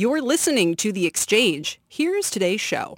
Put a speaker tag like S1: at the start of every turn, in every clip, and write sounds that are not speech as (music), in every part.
S1: You're listening to The Exchange. Here's today's show.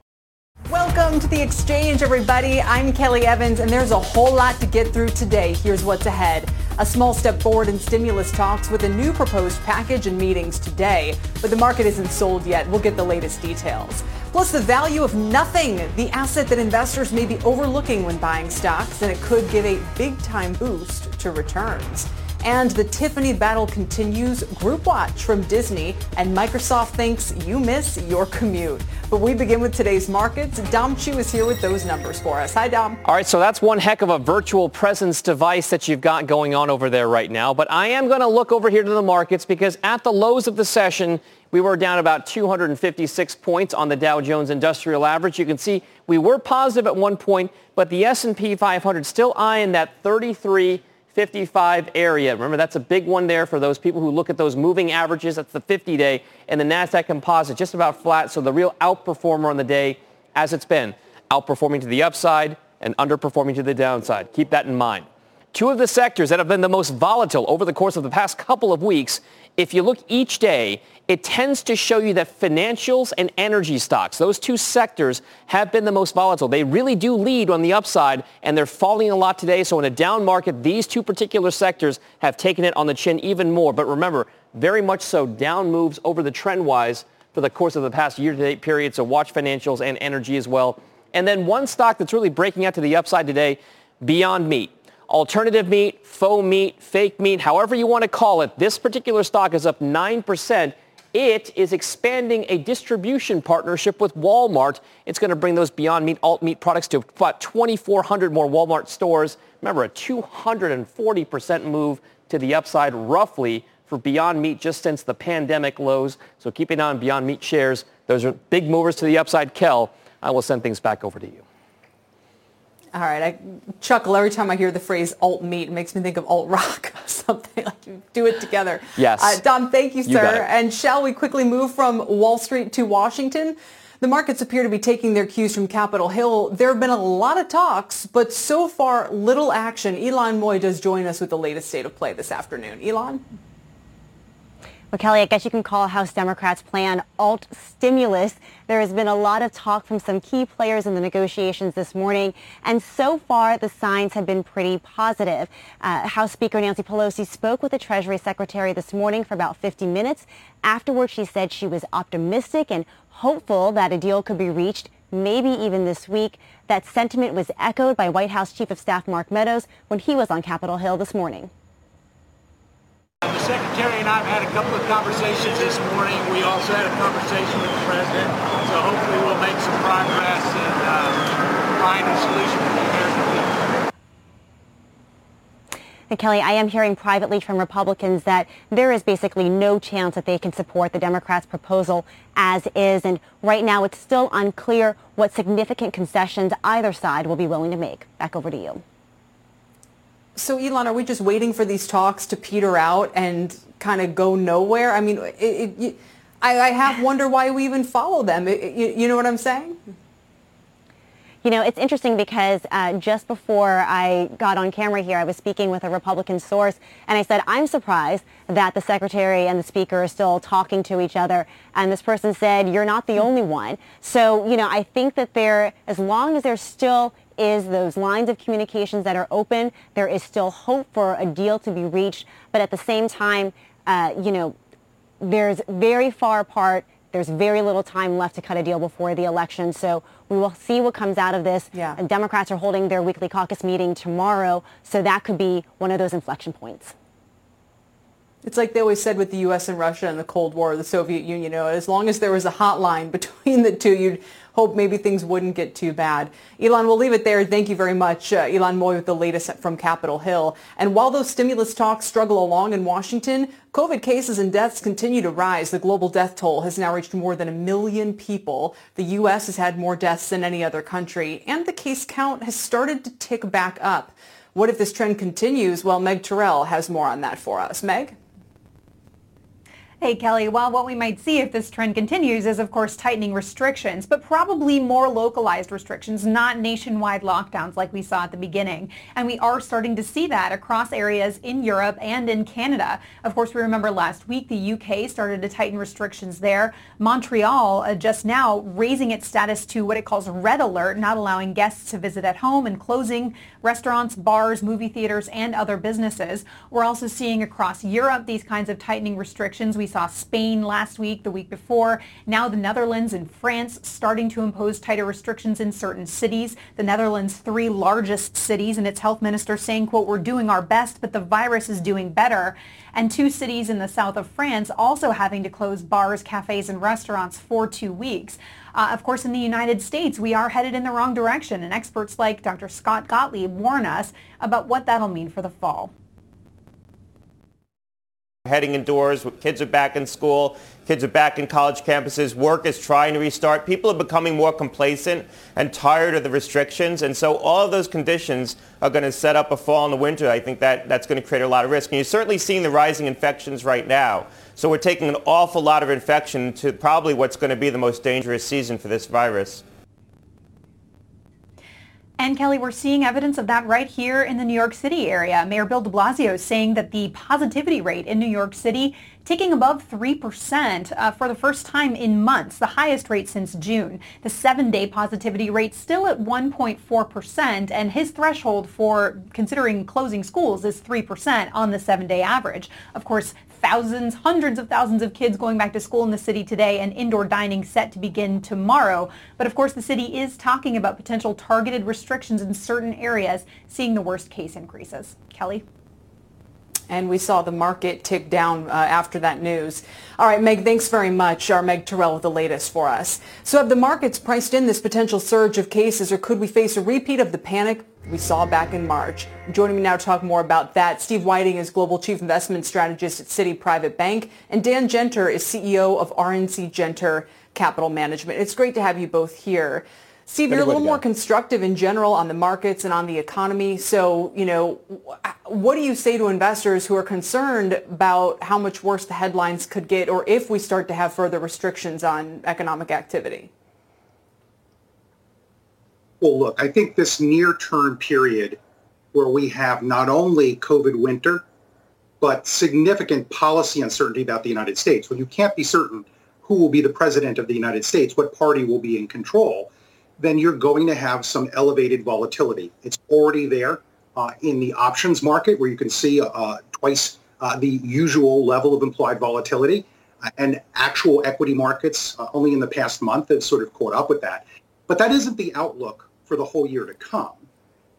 S2: Welcome to The Exchange, everybody. I'm Kelly Evans, and there's a whole lot to get through today. Here's what's ahead. A small step forward in stimulus talks with a new proposed package and meetings today, but the market isn't sold yet. We'll get the latest details. Plus, the value of nothing, the asset that investors may be overlooking when buying stocks, and it could give a big-time boost to returns. And the Tiffany battle continues. GroupWatch from Disney and Microsoft thinks you miss your commute. But we begin with today's markets. Dom Chu is here with those numbers for us. Hi, Dom.
S3: All right, so that's one heck of a virtual presence device that you've got going on over there right now. But I am going to look over here to the markets because at the lows of the session, we were down about 256 points on the Dow Jones Industrial Average. You can see we were positive at one point, but the S&P 500 still eyeing that 33 55 area. Remember, that's a big one there for those people who look at those moving averages. That's the 50-day. And the NASDAQ composite just about flat. So the real outperformer on the day, as it's been, outperforming to the upside and underperforming to the downside. Keep that in mind. Two of the sectors that have been the most volatile over the course of the past couple of weeks if you look each day, it tends to show you that financials and energy stocks, those two sectors have been the most volatile. They really do lead on the upside and they're falling a lot today. So in a down market, these two particular sectors have taken it on the chin even more. But remember, very much so down moves over the trend wise for the course of the past year to date period. So watch financials and energy as well. And then one stock that's really breaking out to the upside today, Beyond Meat alternative meat, faux meat, fake meat, however you want to call it, this particular stock is up 9%. It is expanding a distribution partnership with Walmart. It's going to bring those Beyond Meat alt meat products to about 2,400 more Walmart stores. Remember, a 240% move to the upside roughly for Beyond Meat just since the pandemic lows. So keep an eye on Beyond Meat shares. Those are big movers to the upside. Kel, I will send things back over to you.
S2: All right, I chuckle every time I hear the phrase alt meat. It makes me think of alt rock, or (laughs) something like do it together.
S3: Yes.
S2: Uh, Dom, thank you,
S3: You
S2: sir.
S3: it.
S2: and shall we quickly move from Wall Street to Washington? The markets appear to be taking their cues from Capitol Hill. There have been a lot of talks, but so far little action. Ylan Mui does join us with the latest state of play this afternoon. Ylan?
S4: Well, Kelly, I guess you can call House Democrats' plan alt stimulus. There has been a lot of talk from some key players in the negotiations this morning, and so far the signs have been pretty positive. Uh, House Speaker Nancy Pelosi spoke with the Treasury Secretary this morning for about 50 minutes. Afterwards, she said she was optimistic and hopeful that a deal could be reached maybe even this week. That sentiment was echoed by White House Chief of Staff Mark Meadows when he was on Capitol Hill this morning.
S5: The secretary and I have had a couple of conversations this morning. We also had a conversation with the president. So hopefully we'll make some progress and uh, find a solution for the American people.
S4: Kelly, I am hearing privately from Republicans that there is basically no chance that they can support the Democrats' proposal as is. And right now it's still unclear what significant concessions either side will be willing to make. Back over to you.
S2: So, Ylan, are we just waiting for these talks to peter out and kind of go nowhere? I mean, it, it, I, I have wonder why we even follow them. It- you, you know what I'm saying?
S4: You know, it's interesting because uh, just before I got on camera here, I was speaking with a Republican source, and I said, I'm surprised that the secretary and the speaker are still talking to each other. And this person said, you're not the only one. So, you know, I think that there, as long as there still is those lines of communications that are open, there is still hope for a deal to be reached. But at the same time, uh, you know, there's very far apart. There's very little time left to cut a deal before the election. So we will see what comes out of this.
S2: Yeah.
S4: And Democrats are holding their weekly caucus meeting tomorrow. So that could be one of those inflection points.
S2: It's like they always said with the U.S. and Russia and the Cold War, the Soviet Union, you know, as long as there was a hotline (laughs) between the two, you'd hope maybe things wouldn't get too bad. Ylan, we'll leave it there. Thank you very much. Uh, Ylan Mui with the latest from Capitol Hill. And while those stimulus talks struggle along in Washington, COVID cases and deaths continue to rise. The global death toll has now reached more than a million people. The U.S. has had more deaths than any other country, and the case count has started to tick back up. What if this trend continues? Well, Meg Terrell has more on that for us. Meg?
S6: Hey, Kelly. Well, what we might see if this trend continues is, of course, tightening restrictions, but probably more localized restrictions, not nationwide lockdowns like we saw at the beginning. And we are starting to see that across areas in Europe and in Canada. Of course, we remember last week the UK started to tighten restrictions there. Montreal uh, just now raising its status to what it calls red alert, not allowing guests to visit at home and closing restaurants, bars, movie theaters, and other businesses. We're also seeing across Europe these kinds of tightening restrictions. We saw Spain last week, the week before. Now the Netherlands and France starting to impose tighter restrictions in certain cities. The Netherlands' three largest cities and its health minister saying, quote, we're doing our best, but the virus is doing better. And two cities in the south of France also having to close bars, cafes, and restaurants for two weeks. Uh, of course, in the United States, we are headed in the wrong direction, and experts like Dr. Scott Gottlieb warn us about what that'll mean for the fall
S7: heading indoors, kids are back in school, kids are back in college campuses, work is trying to restart. People are becoming more complacent and tired of the restrictions. And so all of those conditions are going to set up a fall in the winter. I think that that's going to create a lot of risk. And you're certainly seeing the rising infections right now. So we're taking an awful lot of infection to probably what's going to be the most dangerous season for this virus.
S6: And Kelly, we're seeing evidence of that right here in the New York City area. Mayor Bill de Blasio saying that the positivity rate in New York City ticking above 3% uh, for the first time in months, the highest rate since June. The seven-day positivity rate still at 1.4%, and his threshold for considering closing schools is 3% on the seven-day average. Of course, thousands, hundreds of thousands of kids going back to school in the city today and indoor dining set to begin tomorrow. But of course, the city is talking about potential targeted restrictions in certain areas, seeing the worst case increases. Kelly?
S2: And we saw the market tick down uh, after that news. All right, Meg, thanks very much. Our Meg Terrell with the latest for us. So have the markets priced in this potential surge of cases, or could we face a repeat of the panic we saw back in March. Joining me now to talk more about that, Steve Wieting is Global Chief Investment Strategist at Citi Private Bank, and Dan Genter is CEO of RNC Genter Capital Management. It's great to have you both here. Steve, you're a little more constructive in general on the markets and on the economy. So, you know, what do you say to investors who are concerned about how much worse the headlines could get or if we start to have further restrictions on economic activity?
S8: Well, look, I think this near-term period where we have not only COVID winter, but significant policy uncertainty about the United States, when you can't be certain who will be the president of the United States, what party will be in control, then you're going to have some elevated volatility. It's already there uh, in the options market where you can see uh, twice uh, the usual level of implied volatility. Uh, and actual equity markets uh, only in the past month have sort of caught up with that. But that isn't the outlook for the whole year to come.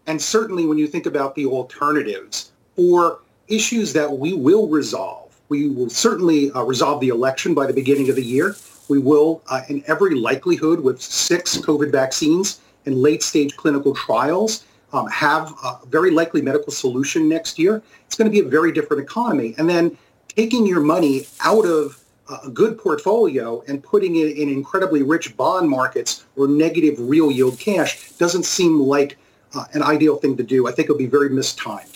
S8: And certainly when you think about the alternatives for issues that we will resolve, we will certainly uh, resolve the election by the beginning of the year. We will, uh, in every likelihood, with six COVID vaccines and late-stage clinical trials, um, have a very likely medical solution next year. It's going to be a very different economy. And then taking your money out of a good portfolio and putting it in incredibly rich bond markets or negative real yield cash doesn't seem like uh, an ideal thing to do. I think it would be very mistimed.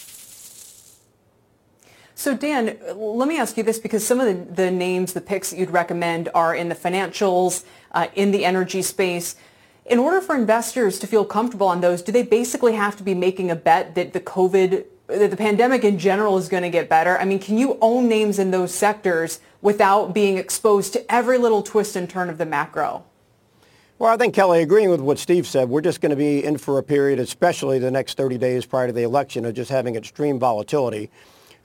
S2: So Dan, let me ask you this because some of the, the names, the picks that you'd recommend are in the financials, uh, in the energy space. In order for investors to feel comfortable on those, do they basically have to be making a bet that the COVID that the pandemic in general is going to get better? I mean, can you own names in those sectors without being exposed to every little twist and turn of the macro?
S9: Well, I think, Kelly, agreeing with what Steve said, we're just going to be in for a period, especially the next 30 days prior to the election, of just having extreme volatility.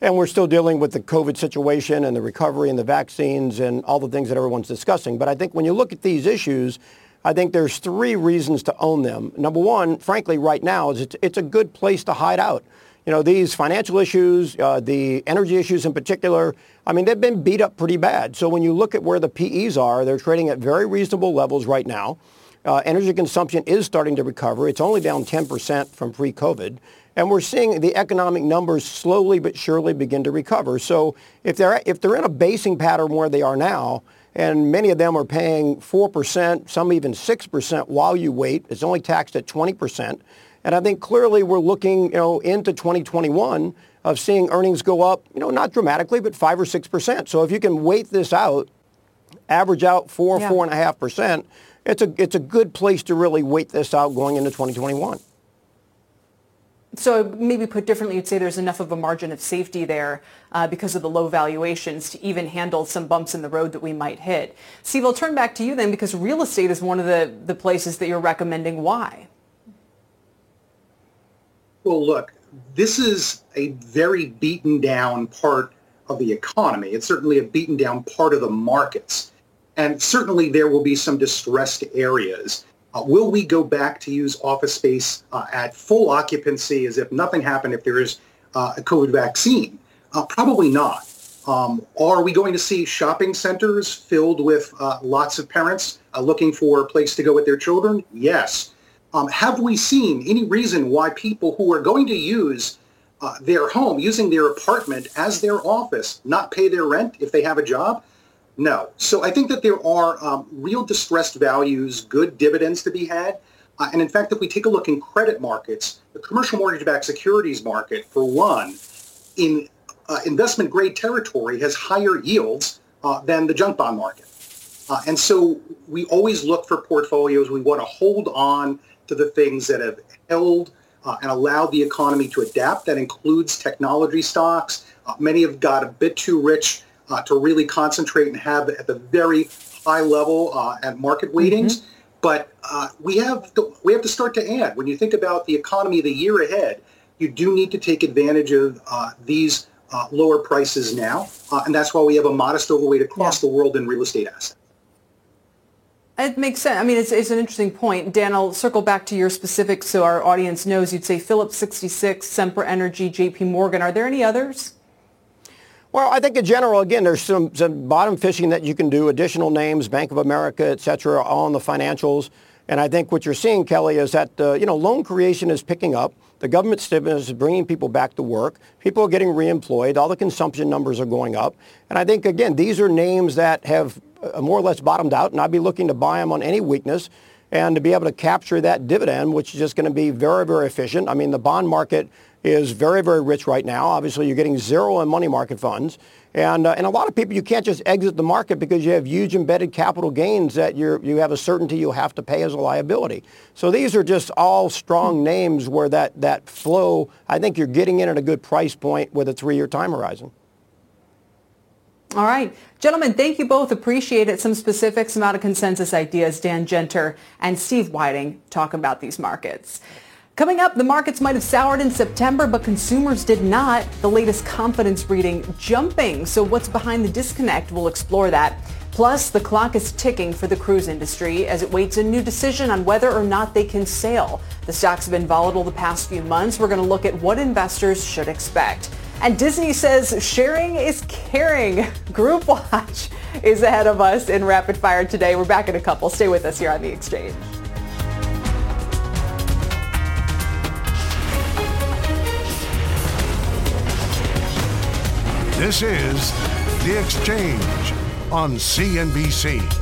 S9: And we're still dealing with the COVID situation and the recovery and the vaccines and all the things that everyone's discussing. But I think when you look at these issues, I think there's three reasons to own them. Number one, frankly, right now, is it's, it's a good place to hide out you know, these financial issues, uh, the energy issues in particular, I mean, they've been beat up pretty bad. So when you look at where the PEs are, they're trading at very reasonable levels right now. Uh, energy consumption is starting to recover. It's only down 10% from pre-COVID. And we're seeing the economic numbers slowly but surely begin to recover. So if they're, if they're in a basing pattern where they are now, and many of them are paying 4%, some even 6% while you wait, it's only taxed at 20%. And I think clearly we're looking, you know, into 2021 of seeing earnings go up, you know, not dramatically, but 5 or 6%. So if you can wait this out, average out 4, yeah. 4.5%, it's a, it's a good place to really wait this out going into 2021.
S2: So maybe put differently, you'd say there's enough of a margin of safety there uh, because of the low valuations to even handle some bumps in the road that we might hit. Steve, I'll turn back to you then because real estate is one of the, the places that you're recommending. Why?
S8: Well, look, this is a very beaten down part of the economy. It's certainly a beaten down part of the markets. And certainly there will be some distressed areas. Uh, will we go back to use office space uh, at full occupancy as if nothing happened if there is uh, a COVID vaccine? Uh, probably not. Um, are we going to see shopping centers filled with uh, lots of parents uh, looking for a place to go with their children? Yes. Um, have we seen any reason why people who are going to use their home, using their apartment as their office, not pay their rent if they have a job? No. So I think that there are um, real distressed values, good dividends to be had. Uh, and in fact, if we take a look in credit markets, the commercial mortgage-backed securities market, for one, in uh, investment grade territory has higher yields uh, than the junk bond market. Uh, and so we always look for portfolios. We want to hold on to the things that have held uh, and allowed the economy to adapt. That includes technology stocks. Uh, many have got a bit too rich uh, to really concentrate and have at the very high level uh, at market weightings. Mm-hmm. But uh, we have to, we have to start to add. When you think about the economy the year ahead, you do need to take advantage of uh, these uh, lower prices now, uh, and that's why we have a modest overweight across yeah. the world in real estate assets.
S2: It makes sense. I mean, it's, it's an interesting point. Dan, I'll circle back to your specifics so our audience knows. You'd say Phillips 66, Sempra Energy, JP Morgan. Are there any others?
S9: Well, I think in general, again, there's some, some bottom fishing that you can do, additional names, Bank of America, et cetera, on the financials. And I think what you're seeing, Kelly, is that, uh, you know, loan creation is picking up. The government stimulus is bringing people back to work. People are getting reemployed. All the consumption numbers are going up. And I think, again, these are names that have uh, more or less bottomed out, and I'd be looking to buy them on any weakness and to be able to capture that dividend, which is just going to be very, very efficient. I mean, the bond market is very, very rich right now. Obviously, you're getting zero in money market funds. And, uh, and a lot of people, you can't just exit the market because you have huge embedded capital gains that you you have a certainty you'll have to pay as a liability. So these are just all strong names where that, that flow, I think you're getting in at a good price point with a three-year time horizon.
S2: All right. Gentlemen, thank you both. Appreciate it. Some specifics, some out of consensus ideas. Dan Genter and Steve Wieting talk about these markets. Coming up, the markets might have soured in September, but consumers did not. The latest confidence reading jumping. So what's behind the disconnect? We'll explore that. Plus, the clock is ticking for the cruise industry as it waits a new decision on whether or not they can sail. The stocks have been volatile the past few months. We're going to look at what investors should expect. And Disney says sharing is caring. GroupWatch is ahead of us in rapid fire today. We're back in a couple. Stay with us here on the exchange.
S10: This is The Exchange on CNBC.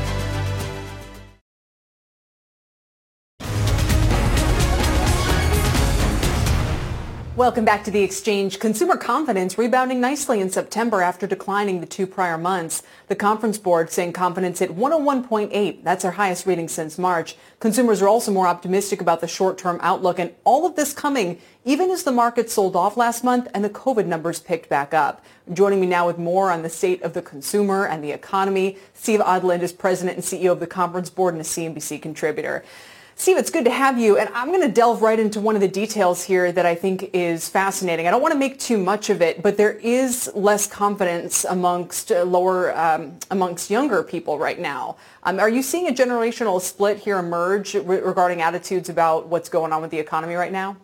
S2: Welcome back to the exchange. Consumer confidence rebounding nicely in September after declining the two prior months. The conference board saying confidence at 101.8. That's our highest reading since March. Consumers are also more optimistic about the short-term outlook and all of this coming even as the market sold off last month and the COVID numbers picked back up. Joining me now with more on the state of the consumer and the economy, Steve Odland is president and CEO of the conference board and a CNBC contributor. Steve, it's good to have you. And I'm going to delve right into one of the details here that I think is fascinating. I don't want to make too much of it, but there is less confidence amongst uh, lower, um, amongst younger people right now. Um, are you seeing a generational split here emerge re- regarding attitudes about what's going on with the economy right now?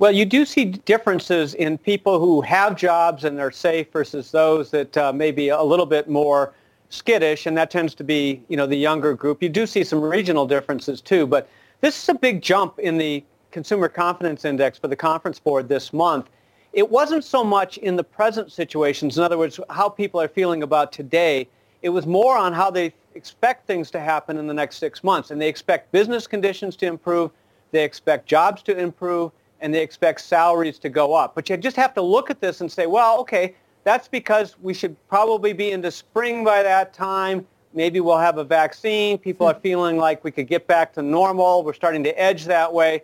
S11: Well, you do see differences in people who have jobs and they're safe versus those that uh, may be a little bit more skittish, and that tends to be, you know, the younger group. You do see some regional differences too, but this is a big jump in the Consumer Confidence Index for the Conference Board this month. It wasn't so much in the present situations, in other words, how people are feeling about today. It was more on how they expect things to happen in the next six months, and they expect business conditions to improve, they expect jobs to improve, and they expect salaries to go up. But you just have to look at this and say, well, okay, that's because we should probably be into spring by that time. Maybe we'll have a vaccine. People are hmm. feeling like we could get back to normal. We're starting to edge that way.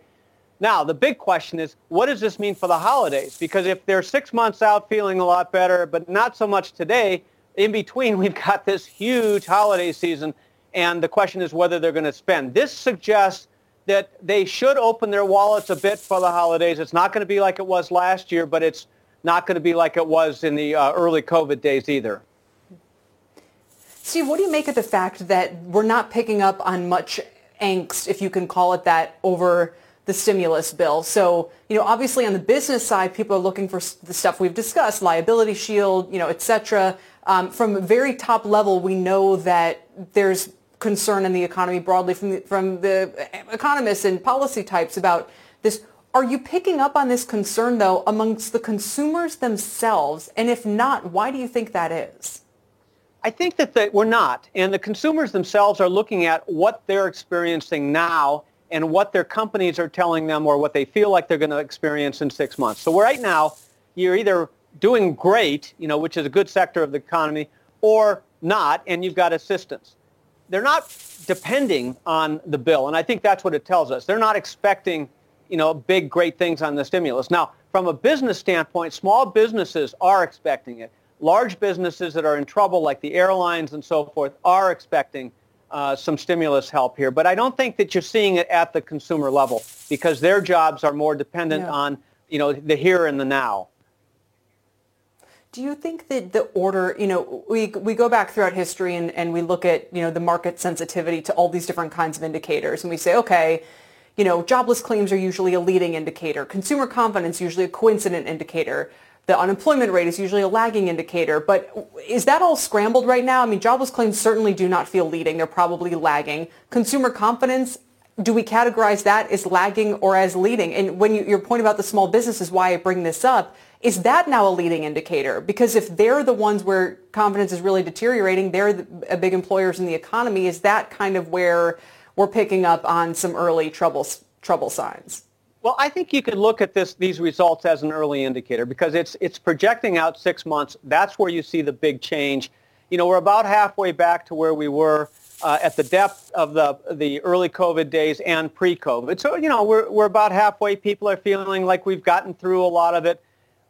S11: Now, the big question is, what does this mean for the holidays? Because if they're six months out feeling a lot better, but not so much today, in between (laughs) we've got this huge holiday season, and the question is whether they're going to spend. This suggests that they should open their wallets a bit for the holidays. It's not going to be like it was last year, but it's not going to be like it was in the uh, early COVID days either.
S2: Steve, what do you make of the fact that we're not picking up on much angst, if you can call it that, over the stimulus bill? So, you know, obviously on the business side, people are looking for the stuff we've discussed, liability shield, you know, et cetera. Um, from a very top level, we know that there's concern in the economy broadly from the, from the economists and policy types about this are you picking up on this concern, though, amongst the consumers themselves? And if not, why do you think that is?
S11: I think that they, we're not. And the consumers themselves are looking at what they're experiencing now and what their companies are telling them or what they feel like they're going to experience in six months. So right now, you're either doing great, you know, which is a good sector of the economy, or not, and you've got assistance. They're not depending on the bill, and I think that's what it tells us. They're not expecting you know, big, great things on the stimulus. Now, from a business standpoint, small businesses are expecting it. Large businesses that are in trouble, like the airlines and so forth, are expecting uh, some stimulus help here. But I don't think that you're seeing it at the consumer level because their jobs are more dependent yeah. on, you know, the here and the now.
S2: Do you think that the order, you know, we, we go back throughout history and, and we look at, you know, the market sensitivity to all these different kinds of indicators and we say, okay, you know, jobless claims are usually a leading indicator. Consumer confidence usually a coincident indicator. The unemployment rate is usually a lagging indicator. But is that all scrambled right now? I mean, jobless claims certainly do not feel leading. They're probably lagging. Consumer confidence, do we categorize that as lagging or as leading? And when you, your point about the small business is why I bring this up. Is that now a leading indicator? Because if they're the ones where confidence is really deteriorating, they're the big employers in the economy. Is that kind of where we're picking up on some early trouble, trouble signs?
S11: Well, I think you could look at this, these results as an early indicator because it's, it's projecting out six months. That's where you see the big change. You know, we're about halfway back to where we were uh, at the depth of the, the early COVID days and pre-COVID. So, you know, we're, we're about halfway. People are feeling like we've gotten through a lot of it.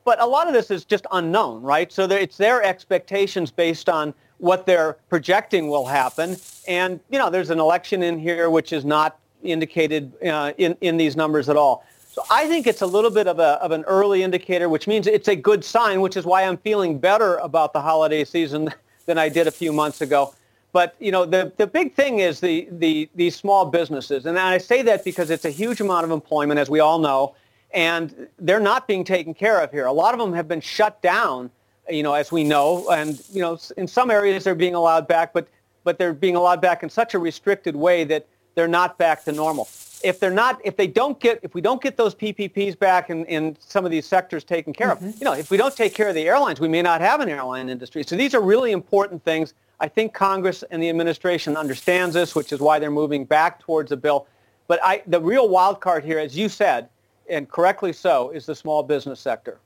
S11: But a lot of this is just unknown, right? So it's their expectations based on what they're projecting will happen. And, you know, there's an election in here which is not indicated uh, in, in these numbers at all. So I think it's a little bit of, a, of an early indicator, which means it's a good sign, which is why I'm feeling better about the holiday season (laughs) than I did a few months ago. But, you know, the, the big thing is the, the, these small businesses. And I say that because it's a huge amount of employment, as we all know, and they're not being taken care of here. A lot of them have been shut down you know, as we know, and you know, in some areas they're being allowed back, but but they're being allowed back in such a restricted way that they're not back to normal. If they're not, if they don't get, if we don't get those PPPs back in, in some of these sectors taken care mm-hmm. of, you know, if we don't take care of the airlines, we may not have an airline industry. So these are really important things. I think Congress and the administration understands this, which is why they're moving back towards a bill. But I, the real wild card here, as you said, and correctly so, is the small business sector.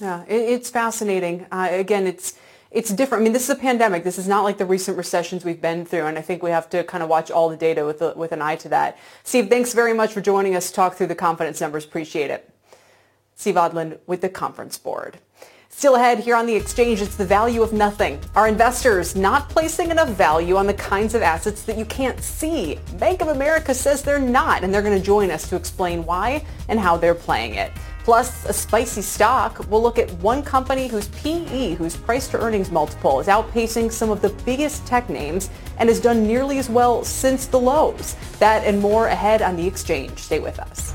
S2: Yeah, it, it's fascinating. Uh, again, it's it's different. I mean, this is a pandemic. This is not like the recent recessions we've been through, and I think we have to kind of watch all the data with a, with an eye to that. Steve, thanks very much for joining us to talk through the confidence numbers. Appreciate it. Steve Odland with the Conference Board. Still ahead here on the exchange, it's the value of nothing. Are investors not placing enough value on the kinds of assets that you can't see? Bank of America says they're not, and they're going to join us to explain why and how they're playing it. Plus, a spicy stock. We'll look at one company whose PE, whose price to earnings multiple, is outpacing some of the biggest tech names and has done nearly as well since the lows. That and more ahead on the exchange. Stay with us.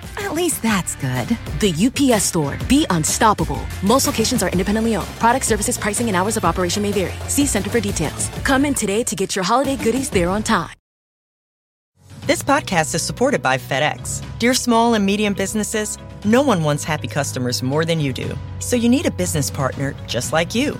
S12: At least that's good.
S13: The UPS store. Be unstoppable. Most locations are independently owned. Product services, pricing, and hours of operation may vary. See Center for details. Come in today to get your holiday goodies there on time.
S14: This podcast is supported by FedEx. Dear small and medium businesses, no one wants happy customers more than you do. So you need a business partner just like you.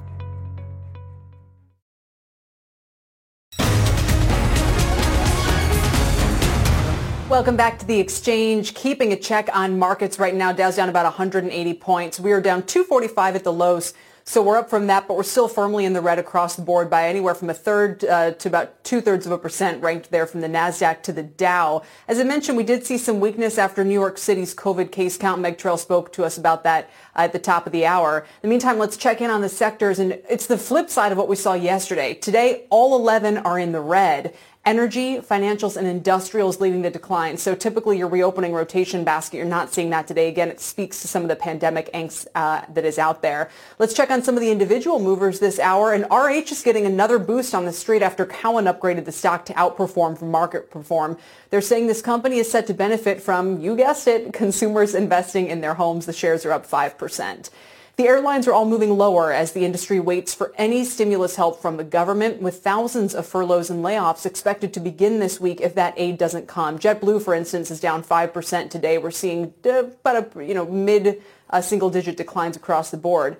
S2: Welcome back to the exchange. Keeping a check on markets right now. Dow's down about 180 points. We are down 245 at the lows. So we're up from that, but we're still firmly in the red across the board by anywhere from a third uh, to about two-thirds of a percent ranked there from the NASDAQ to the Dow. As I mentioned, we did see some weakness after New York City's COVID case count. Meg Terrell spoke to us about that uh, at the top of the hour. In the meantime, let's check in on the sectors. And it's the flip side of what we saw yesterday. Today, all 11 are in the red. Energy, financials, and industrials leading the decline. So typically your reopening rotation basket, you're not seeing that today. Again, it speaks to some of the pandemic angst uh, that is out there. Let's check on some of the individual movers this hour. And RH is getting another boost on the street after Cowen upgraded the stock to outperform from market perform. They're saying this company is set to benefit from, you guessed it, consumers investing in their homes. The shares are up 5%. The airlines are all moving lower as the industry waits for any stimulus help from the government, with thousands of furloughs and layoffs expected to begin this week if that aid doesn't come. JetBlue, for instance, is down 5% today. We're seeing uh, about a you know mid uh, single digit declines across the board.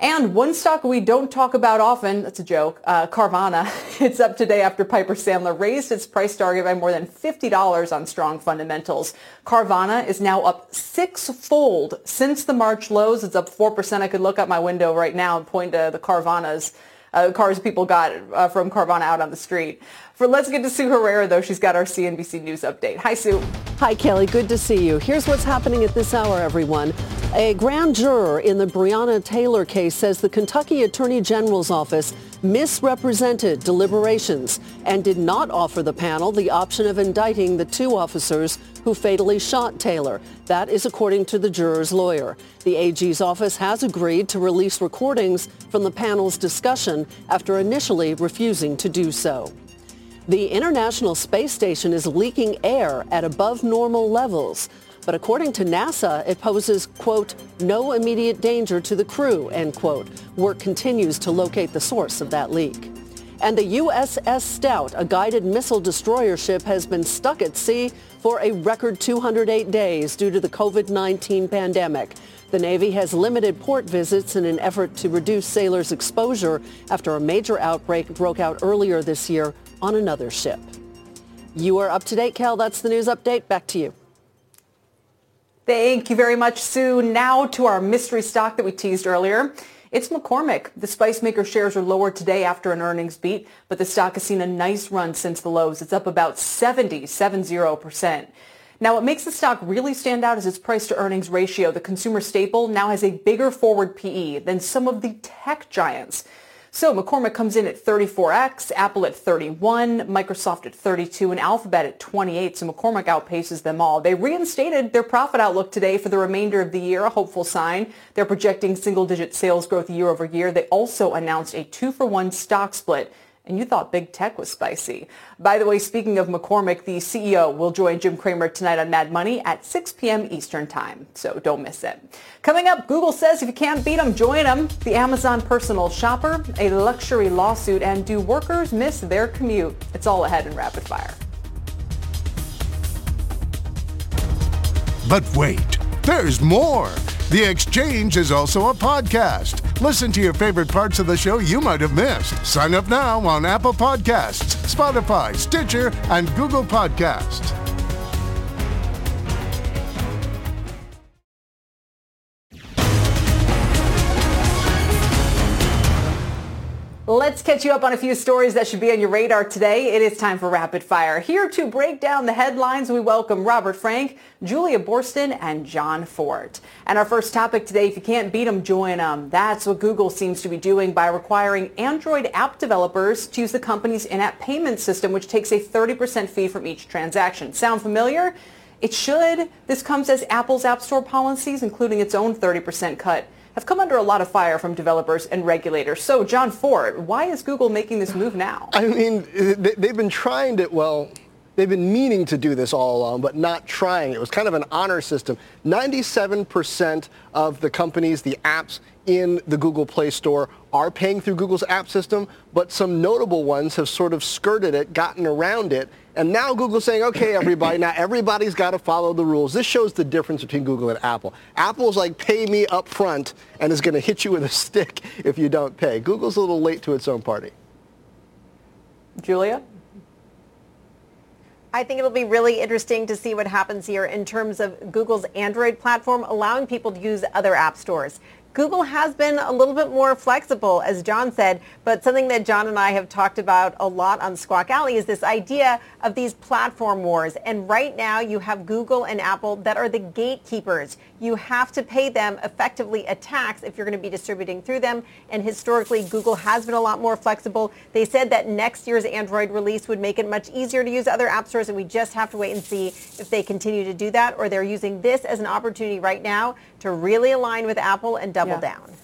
S2: And one stock we don't talk about often, that's a joke, uh, Carvana. (laughs) It's up today after Piper Sandler raised its price target by more than $50 on strong fundamentals. Carvana is now up six-fold since the March lows. It's up 4%. I could look out my window right now and point to the Carvanas uh, cars people got uh, from Carvana out on the street. For Let's get to Sue Herrera, though. She's got our CNBC News update. Hi, Sue.
S15: Hi, Kelly. Good to see you. Here's what's happening at this hour, everyone. A grand juror in the Breonna Taylor case says the Kentucky Attorney General's office misrepresented deliberations and did not offer the panel the option of indicting the two officers who fatally shot Taylor. That is according to the juror's lawyer. The AG's office has agreed to release recordings from the panel's discussion after initially refusing to do so. The International Space Station is leaking air at above normal levels. But according to NASA, it poses, quote, no immediate danger to the crew, end quote. Work continues to locate the source of that leak. And the USS Stout, a guided missile destroyer ship, has been stuck at sea for a record 208 days due to the COVID-19 pandemic. The Navy has limited port visits in an effort to reduce sailors' exposure after a major outbreak broke out earlier this year on another ship. You are up to date, Kel. That's the news update. Back to you.
S2: Thank you very much, Sue. Now to our mystery stock that we teased earlier. It's McCormick. The spice maker shares are lower today after an earnings beat, but the stock has seen a nice run since the lows. It's up about 70, 70%. Now, what makes the stock really stand out is its price to earnings ratio. The consumer staple now has a bigger forward PE than some of the tech giants. So McCormick comes in at 34x, Apple at 31, Microsoft at 32, and Alphabet at 28. So McCormick outpaces them all. They reinstated their profit outlook today for the remainder of the year, a hopeful sign. They're projecting single-digit sales growth year over year. They also announced a two-for-one stock split and you thought big tech was spicy. By the way, speaking of McCormick, the CEO will join Jim Cramer tonight on Mad Money at 6 p.m. Eastern Time, so don't miss it. Coming up, Google says if you can't beat them, join them. The Amazon personal shopper, a luxury lawsuit, and do workers miss their commute? It's all ahead in Rapid Fire.
S10: But wait, there's more. The Exchange is also a podcast. Listen to your favorite parts of the show you might have missed. Sign up now on Apple Podcasts, Spotify, Stitcher, and Google Podcasts.
S2: Let's catch you up on a few stories that should be on your radar today. It is time for Rapid Fire. Here to break down the headlines, we welcome Robert Frank, Julia Boorstin, and Jon Fortt. And our first topic today, if you can't beat them, join them. That's what Google seems to be doing by requiring Android app developers to use the company's in-app payment system, which takes a 30% fee from each transaction. Sound familiar? It should. This comes as Apple's App Store policies, including its own 30% cut have come under a lot of fire from developers and regulators. So, Jon Fortt, why is Google making this move now?
S16: I mean, they've been trying to, well, they've been meaning to do this all along, but not trying. It was kind of an honor system. 97% of the companies, the apps in the Google Play Store are paying through Google's app system, but some notable ones have sort of skirted it, gotten around it, and now Google's saying, okay, everybody, now everybody's got to follow the rules. This shows the difference between Google and Apple. Apple's like, pay me up front and is going to hit you with a stick if you don't pay. Google's a little late to its own party.
S2: Julia?
S17: I think it'll be really interesting to see what happens here in terms of Google's Android platform allowing people to use other app stores. Google has been a little bit more flexible, as Jon said, but something that Jon and I have talked about a lot on Squawk Alley is this idea of these platform wars. And right now you have Google and Apple that are the gatekeepers. You have to pay them effectively a tax if you're going to be distributing through them. And historically, Google has been a lot more flexible. They said that next year's Android release would make it much easier to use other app stores, and we just have to wait and see if they continue to do that or they're using this as an opportunity right now to really align with Apple and double yeah. down.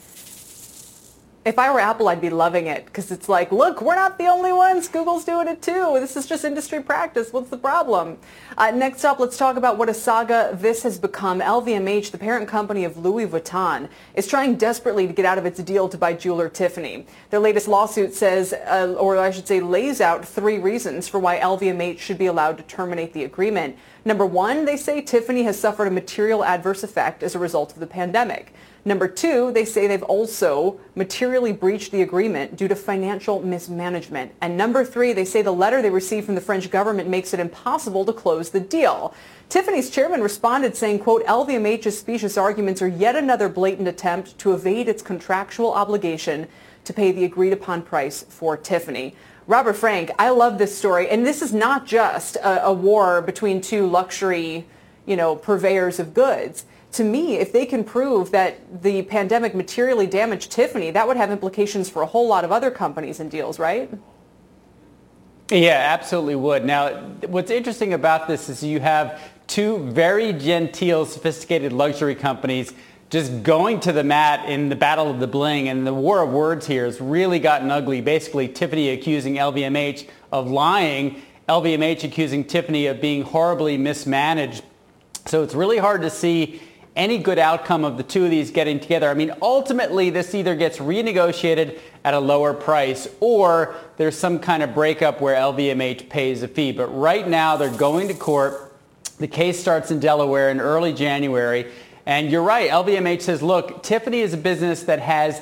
S2: If I were Apple, I'd be loving it because it's like, look, we're not the only ones. Google's doing it too. This is just industry practice. What's the problem? Uh, next up, let's talk about what a saga this has become. LVMH, the parent company of Louis Vuitton, is trying desperately to get out of its deal to buy jeweler Tiffany. Their latest lawsuit says, uh, or I should say, lays out three reasons for why LVMH should be allowed to terminate the agreement. Number one, they say Tiffany has suffered a material adverse effect as a result of the pandemic. Number two, they say they've also materially breached the agreement due to financial mismanagement. And number three, they say the letter they received from the French government makes it impossible to close the deal. Tiffany's chairman responded saying, quote, LVMH's specious arguments are yet another blatant attempt to evade its contractual obligation to pay the agreed upon price for Tiffany. Robert Frank, I love this story. And this is not just a, a war between two luxury, you know, purveyors of goods. To me, if they can prove that the pandemic materially damaged Tiffany, that would have implications for a whole lot of other companies and deals, right?
S18: Yeah, absolutely would. Now, what's interesting about this is you have two very genteel, sophisticated luxury companies just going to the mat in the battle of the bling and the war of words here has really gotten ugly. Basically, Tiffany accusing LVMH of lying, LVMH accusing Tiffany of being horribly mismanaged. So it's really hard to see any good outcome of the two of these getting together. I mean, ultimately, this either gets renegotiated at a lower price or there's some kind of breakup where LVMH pays a fee. But right now, they're going to court. The case starts in Delaware in early January. And you're right. LVMH says, look, Tiffany is a business that has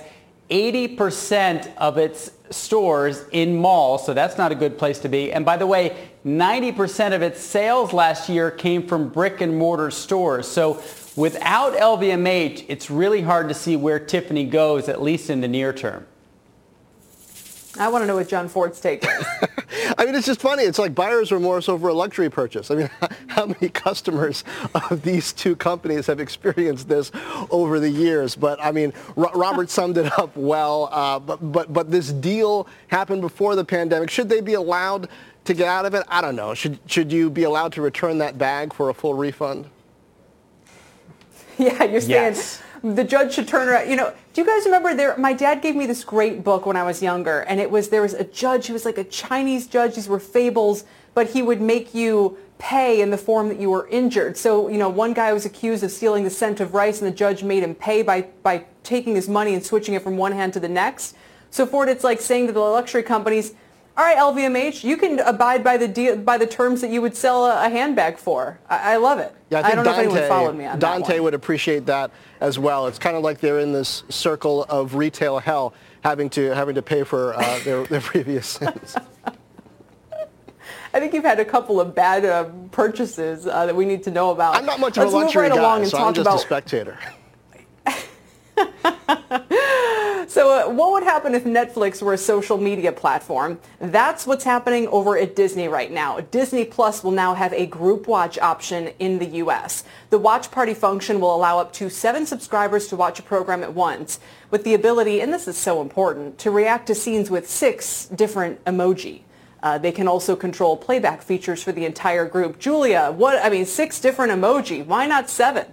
S18: 80% of its stores in malls, so that's not a good place to be. And by the way, 90% of its sales last year came from brick and mortar stores. So without LVMH, it's really hard to see where Tiffany goes, at least in the near term.
S2: I want to know what Jon Fortt's take is. (laughs)
S16: I mean, it's just funny. It's like buyer's remorse over a luxury purchase. I mean, (laughs) how many customers of these two companies have experienced this over the years? But I mean, Robert summed it up well. Uh, but, but, but this deal happened before the pandemic. Should they be allowed to get out of it? I don't know. Should, should you be allowed to return that bag for a full refund? (laughs)
S2: Yeah, you're saying yes. The judge should turn around. You know, do you guys remember there? My dad gave me this great book when I was younger, and it was there was a judge. He was like a Chinese judge. These were fables, but he would make you pay in the form that you were injured. So, you know, one guy was accused of stealing the scent of rice, and the judge made him pay by by taking his money and switching it from one hand to the next. So, Fortt, it's like saying to the luxury companies all right, LVMH, you can abide by the deal, by the terms that you would sell a, a handbag for. I, I, love it.
S16: Yeah, I,
S2: I don't
S16: Dante,
S2: know if anyone followed me on
S16: Dante
S2: that
S16: would appreciate that as well. It's kind of like they're in this circle of retail hell, having to having to pay for uh, their, (laughs) their previous sins. (laughs)
S2: I think you've had a couple of bad uh, purchases uh, that we need to know about.
S16: I'm not much of Let's a luxury right guy, so I'm just about... a spectator. (laughs)
S2: So uh, what would happen if Netflix were a social media platform? That's what's happening over at Disney right now. Disney Plus will now have a GroupWatch option in the U.S. The watch party function will allow up to seven subscribers to watch a program at once with the ability, and this is so important, to react to scenes with six different emoji. Uh, they can also control playback features for the entire group. Julia, what, I mean, six different emoji. Why not seven?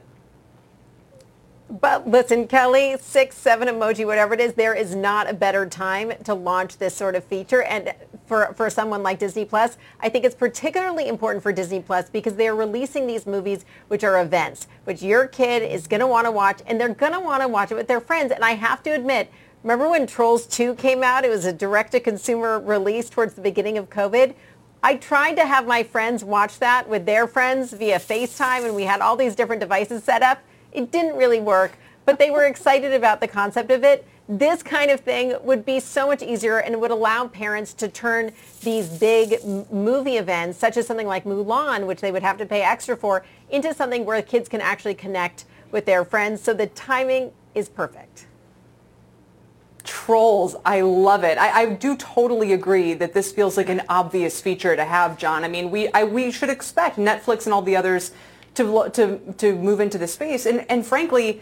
S17: But listen, Kelly, six, seven emoji, whatever it is, there is not a better time to launch this sort of feature. And for, for someone like Disney Plus, I think it's particularly important for Disney Plus because they're releasing these movies, which are events, which your kid is going to want to watch, and they're going to want to watch it with their friends. And I have to admit, remember when Trolls 2 came out? It was a direct-to-consumer release towards the beginning of COVID. I tried to have my friends watch that with their friends via FaceTime, and we had all these different devices set up. It didn't really work, but they were (laughs) excited about the concept of it. This kind of thing would be so much easier and would allow parents to turn these big movie events, such as something like Mulan, which they would have to pay extra for, into something where kids can actually connect with their friends. So the timing is perfect.
S2: Trolls, I love it. I, I, do totally agree that this feels like an obvious feature to have, Jon. I mean, we I, we should expect Netflix and all the others to, to, to move into the space. And, and frankly,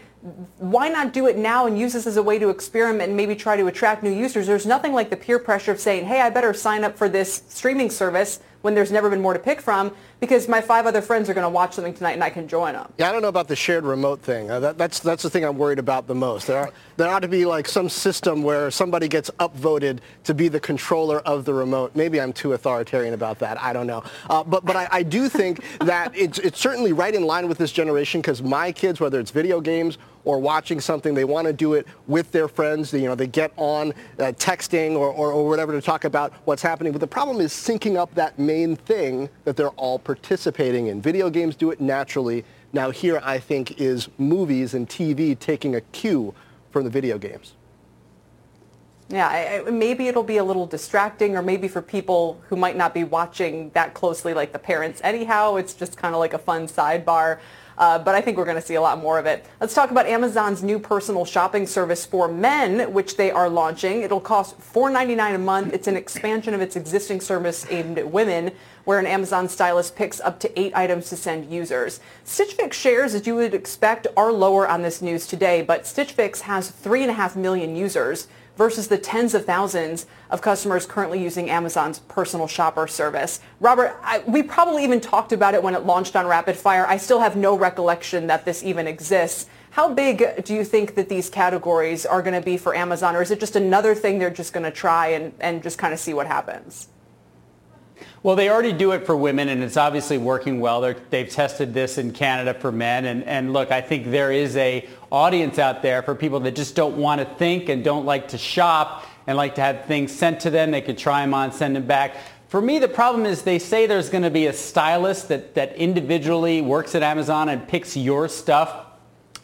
S2: why not do it now and use this as a way to experiment and maybe try to attract new users? There's nothing like the peer pressure of saying, hey, I better sign up for this streaming service when there's never been more to pick from because my five other friends are going to watch something tonight and I can join them.
S16: Yeah, I don't know about the shared remote thing. Uh, that, that's, that's the thing I'm worried about the most. There, are, there ought to be like some system where somebody gets upvoted to be the controller of the remote. Maybe I'm too authoritarian about that. I don't know. Uh, but but I, I do think that it's, it's certainly right in line with this generation because my kids, whether it's video games or watching something, they want to do it with their friends. They, you know, they get on uh, texting or, or, or, whatever to talk about what's happening. But the problem is syncing up that main thing that they're all participating in. Video games do it naturally. Now here, I think, is movies and TV taking a cue from the video games.
S2: Yeah, I, maybe it'll be a little distracting or maybe for people who might not be watching that closely like the parents anyhow, it's just kind of like a fun sidebar. Uh, but I think we're going to see a lot more of it. Let's talk about Amazon's new personal shopping service for men, which they are launching. It'll cost $4.99 a month. It's an expansion of its existing service aimed at women, where an Amazon stylist picks up to eight items to send users. Stitch Fix shares, as you would expect, are lower on this news today, but Stitch Fix has 3.5 million users versus the tens of thousands of customers currently using Amazon's personal shopper service. Robert, I, we probably even talked about it when it launched on Rapid Fire. I still have no recollection that this even exists. How big do you think that these categories are going to be for Amazon, or is it just another thing they're just going to try and, and just kind of see what happens?
S18: Well, they already do it for women, and it's obviously working well. they have tested this in Canada for men, and, and look, I think there is a audience out there for people that just don't want to think and don't like to shop and like to have things sent to them. They could try them on, send them back. For me, the problem is they say there's going to be a stylist that, that individually works at Amazon and picks your stuff.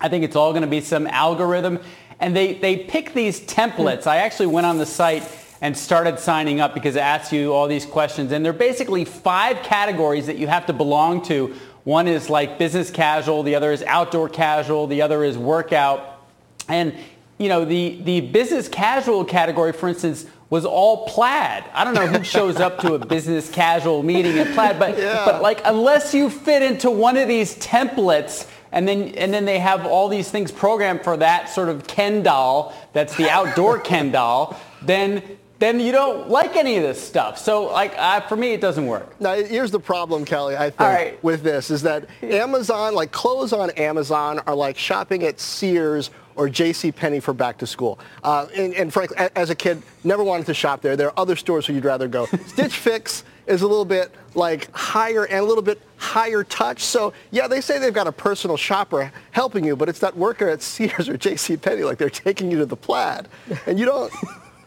S18: I think it's all going to be some algorithm. And they, they pick these templates. I actually went on the site and started signing up because it asks you all these questions. And there are basically five categories that you have to belong to. One is like business casual, the other is outdoor casual, the other is workout. And you know, the, the business casual category, for instance, was all plaid. I don't know who (laughs) shows up to a business casual meeting in plaid, but
S16: Yeah.
S18: but like unless you fit into one of these templates and then and then they have all these things programmed for that sort of Ken doll that's the outdoor Ken doll, then then you don't like any of this stuff. So like uh, for me it doesn't work.
S16: Now, here's the problem, Kelly, I think, with this is that Amazon, like clothes on Amazon are like shopping at Sears or J.C. Penney for back to school. Uh, and, and frankly, a- as a kid, never wanted to shop there. There are other stores where you'd rather go. (laughs) Stitch Fix is a little bit like higher and a little bit higher touch. So yeah, they say they've got a personal shopper helping you, but it's that worker at (laughs) Sears or J.C. Penney, like they're taking you to the plaid. And you don't,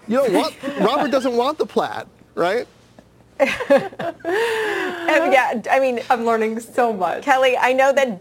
S16: you don't want, Robert doesn't want the plaid, right? (laughs)
S17: And yeah, I mean,
S2: I'm learning so much.
S17: Kelly, I know that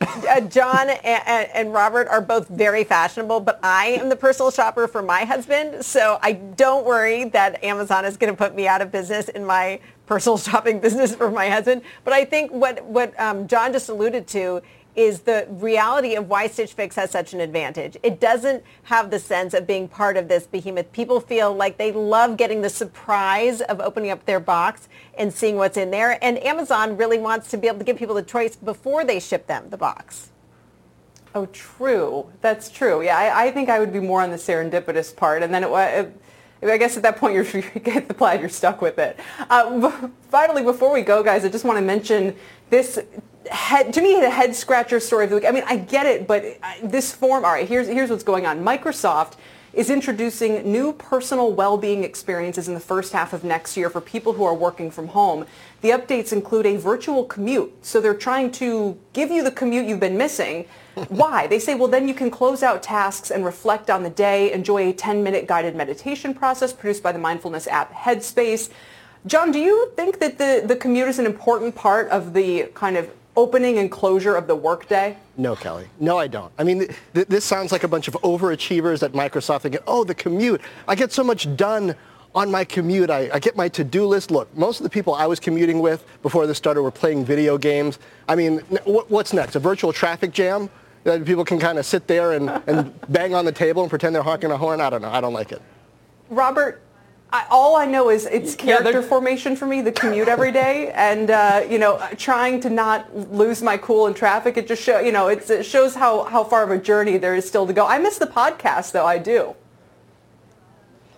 S17: uh, Jon and, and, and Robert are both very fashionable, but I am the personal shopper for my husband, so I don't worry that Amazon is going to put me out of business in my personal (laughs) shopping business for my husband. But I think what what um, Jon just alluded to is the reality of why Stitch Fix has such an advantage. It doesn't have the sense of being part of this behemoth. People feel like they love getting the surprise of opening up their box and seeing what's in there. And Amazon really wants to be able to give people the choice before they ship them the box.
S2: Oh, true. That's true. Yeah, I, I think I would be more on the serendipitous part, and then it, wa- it I guess at that point you're, (laughs) you get the plaid, you're stuck with it. Uh, finally, before we go, guys, I just want to mention this. Head, to me, the head scratcher story of the week. I mean, I get it, but this form. All right, here's here's what's going on. Microsoft is introducing new personal well-being experiences in the first half of next year for people who are working from home. The updates include a virtual commute. So they're trying to give you the commute you've been missing. Why? They say, well, then you can close out tasks and reflect on the day, enjoy a 10-minute guided meditation process produced by the mindfulness app Headspace. Jon, do you think that the, the commute is an important part of the kind of opening and closure of the workday?
S16: No, Kelly. No, I don't. I mean, th- th- this sounds like a bunch of overachievers at Microsoft thinking, oh, the commute. I get so much done on my commute. I, I get my to-do list. Look, most of the people I was commuting with before this started were playing video games. I mean, n- what, what's next? A virtual traffic jam? That people can kind of sit there and, and (laughs) bang on the table and pretend they're honking a horn? I don't know. I don't like it.
S2: Robert, I, all I know is it's
S18: Yeah,
S2: character formation for me, the commute every day, and uh, you know, trying to not lose my cool in traffic. It just show, you know, it's, it shows how how far of a journey there is still to go. I miss the podcast, though. I do.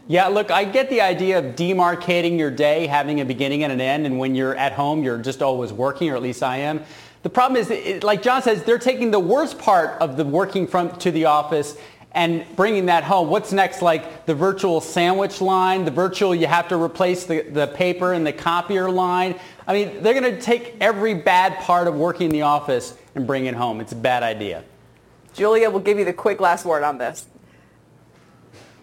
S18: Yeah, look, I get the idea of demarcating your day, having a beginning and an end, and when you're at home, you're just always working, or at least I am. The problem is, it, like Jon says, they're taking the worst part of the working from to the office and bringing that home. What's next? Like the virtual sandwich line, the virtual you have to replace the, the paper and the copier line. I mean, they're going to take every bad part of working in the office and bring it home. It's a bad idea.
S2: Julia will give you the quick last word on this.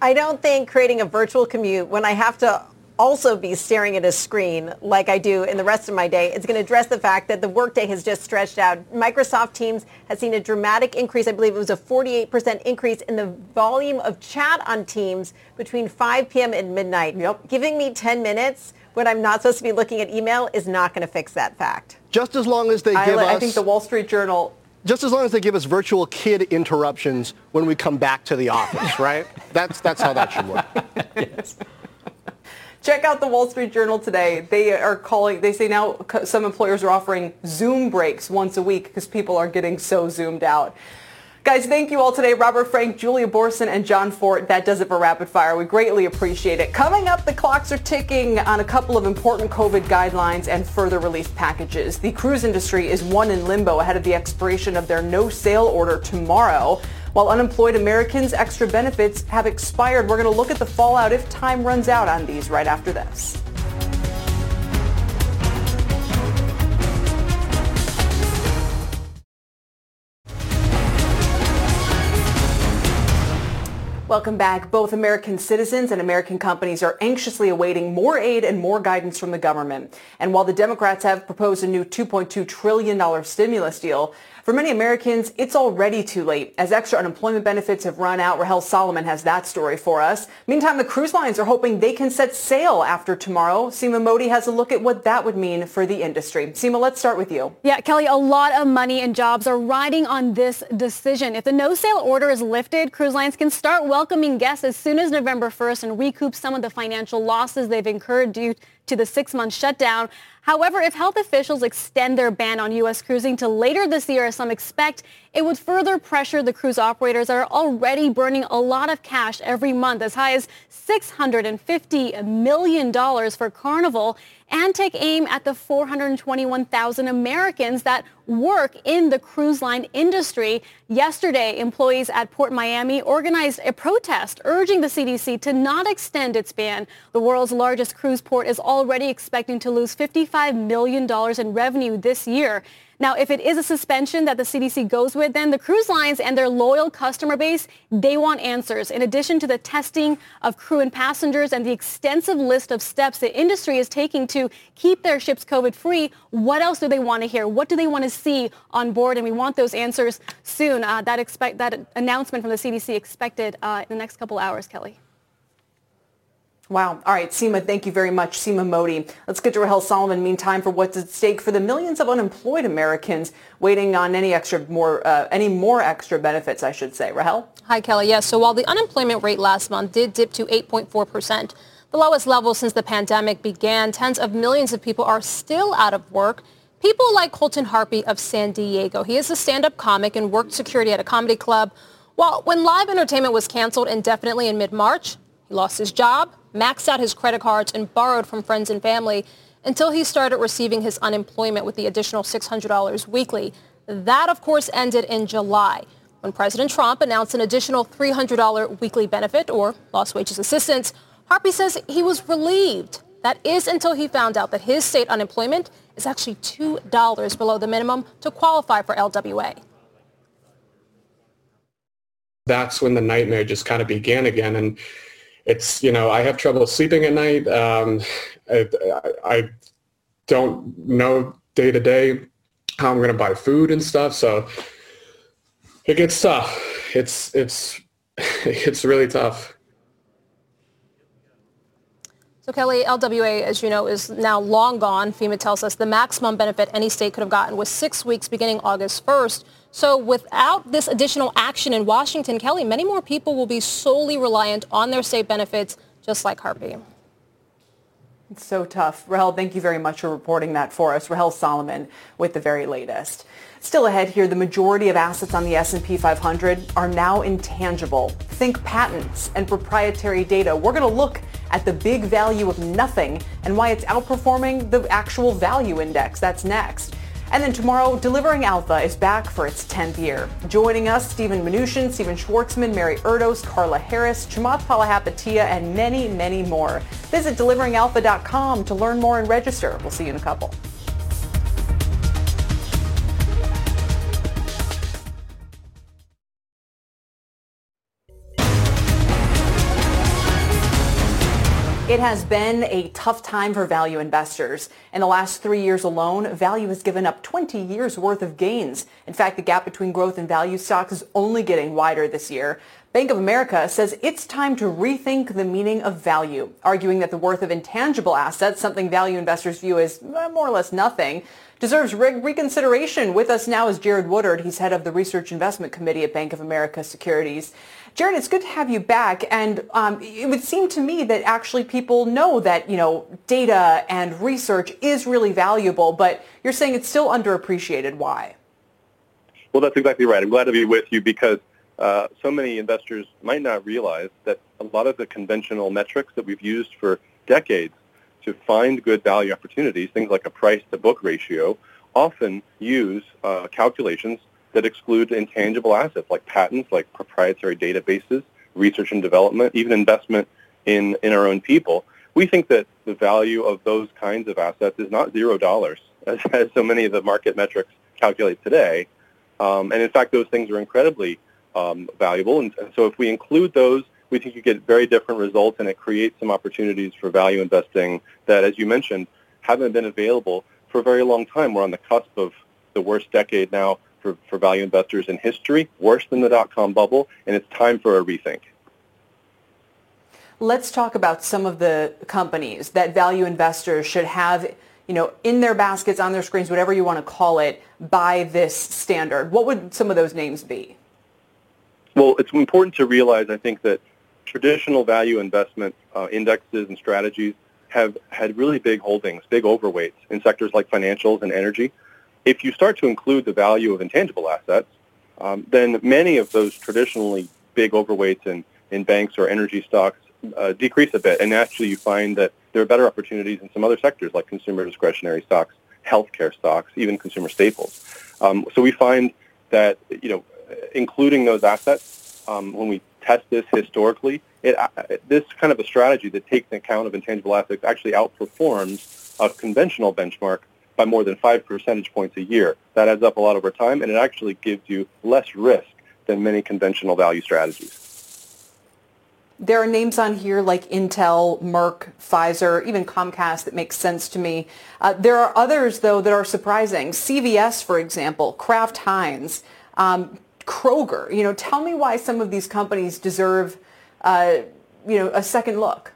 S17: I don't think creating a virtual commute when I have to also be staring at a screen like I do in the rest of my day It's going to address the fact that the workday has just stretched out. Microsoft Teams has seen a dramatic increase. I believe it was a 48% increase in the volume of chat on Teams between 5 p.m. and midnight.
S2: Yep.
S17: Giving me 10 minutes when I'm not supposed to be looking at email is not going to fix that fact.
S16: Just as long as they
S2: I,
S16: give
S2: I
S16: us...
S2: think the Wall Street Journal.
S16: just as long as they give us virtual kid interruptions when we come back to the office, (laughs) right? That's, that's how that should work.
S2: Check out the Wall Street Journal today. They are calling, they say now some employers are offering Zoom breaks once a week because people are getting so zoomed out. Guys, thank you all today. Robert Frank, Julia Boorstin, and Jon Fortt. That does it for Rapid Fire. We greatly appreciate it. Coming up, the clocks are ticking on a couple of important COVID guidelines and further relief packages. The cruise industry is one in limbo ahead of the expiration of their no-sale order tomorrow. While unemployed Americans' extra benefits have expired, we're going to look at the fallout if time runs out on these right after this. Welcome back. Both American citizens and American companies are anxiously awaiting more aid and more guidance from the government. And while the Democrats have proposed a new $2.2 trillion stimulus deal, for many Americans, it's already too late as extra unemployment benefits have run out. Rahel Solomon has that story for us. Meantime, the cruise lines are hoping they can set sail after tomorrow. Seema Modi has a look at what that would mean for the industry. Seema, let's start with you.
S19: Yeah, Kelly, a lot of money and jobs are riding on this decision. If the no sail order is lifted, cruise lines can start welcoming guests as soon as November 1st and recoup some of the financial losses they've incurred due to the six-month shutdown. However, if health officials extend their ban on U.S. cruising to later this year, as some expect, it would further pressure the cruise operators that are already burning a lot of cash every month, as high as $650 million for Carnival and take aim at the 421,000 Americans that work in the cruise line industry. Yesterday, employees at Port Miami organized a protest urging the CDC to not extend its ban. The world's largest cruise port is already expecting to lose $55 million in revenue this year. Now, if it is a suspension that the CDC goes with, then the cruise lines and their loyal customer base, they want answers. In addition to the testing of crew and passengers and the extensive list of steps the industry is taking to keep their ships COVID-free, what else do they want to hear? What do they want to see on board? And we want those answers soon. Uh, that, expect, that announcement from the CDC expected uh, in the next couple hours, Kelly.
S2: Wow. All right, Seema, thank you very much. Seema Modi. Let's get to Rahel Solomon. Meantime, for what's at stake for the millions of unemployed Americans waiting on any extra more, uh, any more extra benefits, I should say. Rahel?
S20: Hi, Kelly. Yes. So while the unemployment rate last month did dip to 8.4%, the lowest level since the pandemic began, tens of millions of people are still out of work. People like Colton Harpy of San Diego. He is a stand-up comic and worked security at a comedy club. While when live entertainment was canceled indefinitely in mid-March, he lost his job, maxed out his credit cards, and borrowed from friends and family until he started receiving his unemployment with the additional $600 weekly. That, of course, ended in July when President Trump announced an additional $300 weekly benefit or lost wages assistance. Harpy says he was relieved. That is until he found out that his state unemployment is actually $2 below the minimum to qualify for LWA.
S21: That's when the nightmare just kind of began again. And it's you know I have trouble sleeping at night. Um, I, I don't know day to day how I'm going to buy food and stuff. So it gets tough. It's it's (laughs) it's really tough.
S20: So Kelly, LWA, as you know, is now long gone. FEMA tells us the maximum benefit any state could have gotten was six weeks beginning August 1st. So without this additional action in Washington, Kelly, many more people will be solely reliant on their state benefits, just like Harpy.
S2: It's so tough. Rahel, thank you very much for reporting that for us. Rahel Solomon with the very latest. Still ahead here, the majority of assets on the S&P 500 are now intangible. Think patents and proprietary data. We're going to look at the big value of nothing and why it's outperforming the actual value index. That's next. And then tomorrow, Delivering Alpha is back for its 10th year. Joining us, Steven Mnuchin, Stephen Schwarzman, Mary Erdoes, Carla Harris, Chamath Palihapitiya, and many, many more. Visit deliveringalpha.com to learn more and register. We'll see you in a couple. It has been a tough time for value investors. In the last three years alone, value has given up 20 years worth of gains. In fact, the gap between growth and value stocks is only getting wider this year. Bank of America says it's time to rethink the meaning of value, arguing that the worth of intangible assets, something value investors view as eh, more or less nothing, deserves re- reconsideration. With us now is Jared Woodard. He's head of the Research Investment Committee at Bank of America Securities. Jared, it's good to have you back. And um, it would seem to me that actually people know that, you know, data and research is really valuable, but you're saying it's still underappreciated. Why?
S22: Well, that's exactly right. I'm glad to be with you because uh, so many investors might not realize that a lot of the conventional metrics that we've used for decades to find good value opportunities, things like a price to book ratio, often use uh, calculations that exclude intangible assets like patents, like proprietary databases, research and development, even investment in, in our own people. We think that the value of those kinds of assets is not zero dollars, (laughs) as, as so many of the market metrics calculate today. Um, and in fact, those things are incredibly um, valuable. And, and so if we include those, we think you get very different results, and it creates some opportunities for value investing that, as you mentioned, haven't been available for a very long time. We're on the cusp of the worst decade now for, for value investors in history, worse than the dot-com bubble, and it's time for a rethink.
S2: Let's talk about some of the companies that value investors should have you know, in their baskets, on their screens, whatever you want to call it, by this standard. What would some of those names be?
S22: Well, it's important to realize, I think, that traditional value investment uh, indexes and strategies have had really big holdings, big overweights in sectors like financials and energy. If you start to include the value of intangible assets, um, then many of those traditionally big overweights in, in banks or energy stocks uh, decrease a bit. And actually you find that there are better opportunities in some other sectors like consumer discretionary stocks, healthcare stocks, even consumer staples. Um, so we find that, you know, including those assets, um, when we test this historically, it, uh, this kind of a strategy that takes account of intangible assets actually outperforms a conventional benchmark by more than five percentage points a year. That adds up a lot over time, and it actually gives you less risk than many conventional value strategies.
S2: There are names on here like Intel, Merck, Pfizer, even Comcast that makes sense to me. Uh, there are others, though, that are surprising. CVS, for example, Kraft Heinz, um, Kroger. You know, tell me why some of these companies deserve, uh, you know, a second look.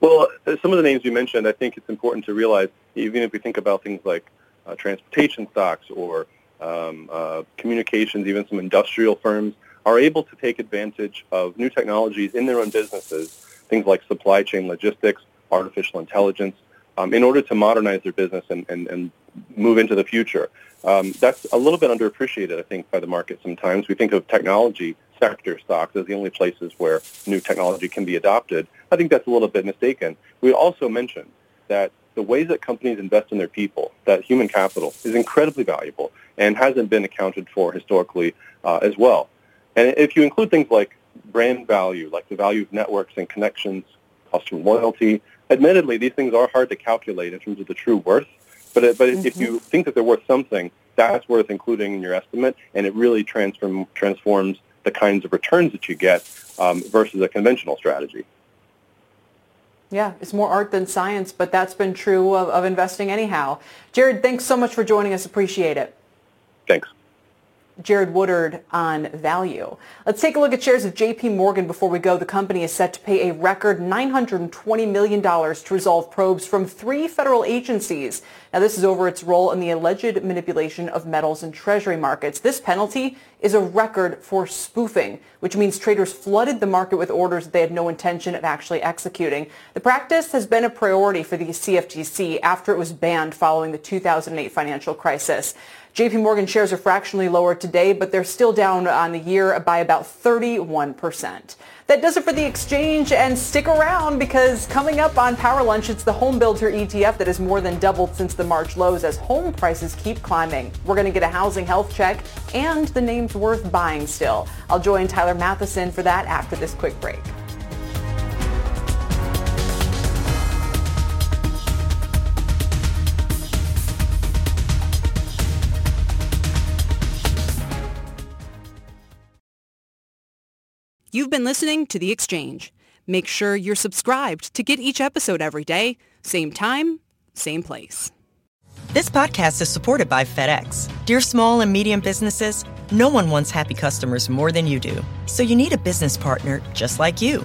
S22: Well, uh, some of the names you mentioned, I think it's important to realize, even if we think about things like uh, transportation stocks or um, uh, communications, even some industrial firms, are able to take advantage of new technologies in their own businesses, things like supply chain logistics, artificial intelligence, um, in order to modernize their business and, and, and move into the future. Um, that's a little bit underappreciated, I think, by the market sometimes. We think of technology sector stocks as the only places where new technology can be adopted. I think that's a little bit mistaken. We also mentioned that the ways that companies invest in their people, that human capital, is incredibly valuable and hasn't been accounted for historically uh, as well. And if you include things like brand value, like the value of networks and connections, customer loyalty, admittedly, these things are hard to calculate in terms of the true worth. But, but mm-hmm. if you think that they're worth something, that's worth including in your estimate, and it really transform, transforms the kinds of returns that you get um, versus a conventional strategy.
S2: Yeah, it's more art than science, but that's been true of, of investing anyhow. Jared, thanks so much for joining us. Appreciate it.
S22: Thanks.
S2: Jared Woodard on value. Let's take a look at shares of JP Morgan before we go. The company is set to pay a record $920 million to resolve probes from three federal agencies. Now, this is over its role in the alleged manipulation of metals and treasury markets. This penalty is a record for spoofing, which means traders flooded the market with orders that they had no intention of actually executing. The practice has been a priority for the CFTC after it was banned following the 2008 financial crisis. JP Morgan shares are fractionally lower today, but they're still down on the year by about 31%. That does it for the exchange and stick around because coming up on Power Lunch, it's the home builder ETF that has more than doubled since the March lows as home prices keep climbing. We're going to get a housing health check and the name's worth buying still. I'll join Tyler Mathisen for that after this quick break.
S23: You've been listening to The Exchange. Make sure you're subscribed to get each episode every day, same time, same place.
S14: This podcast is supported by FedEx. Dear small and medium businesses, no one wants happy customers more than you do. So you need a business partner just like you.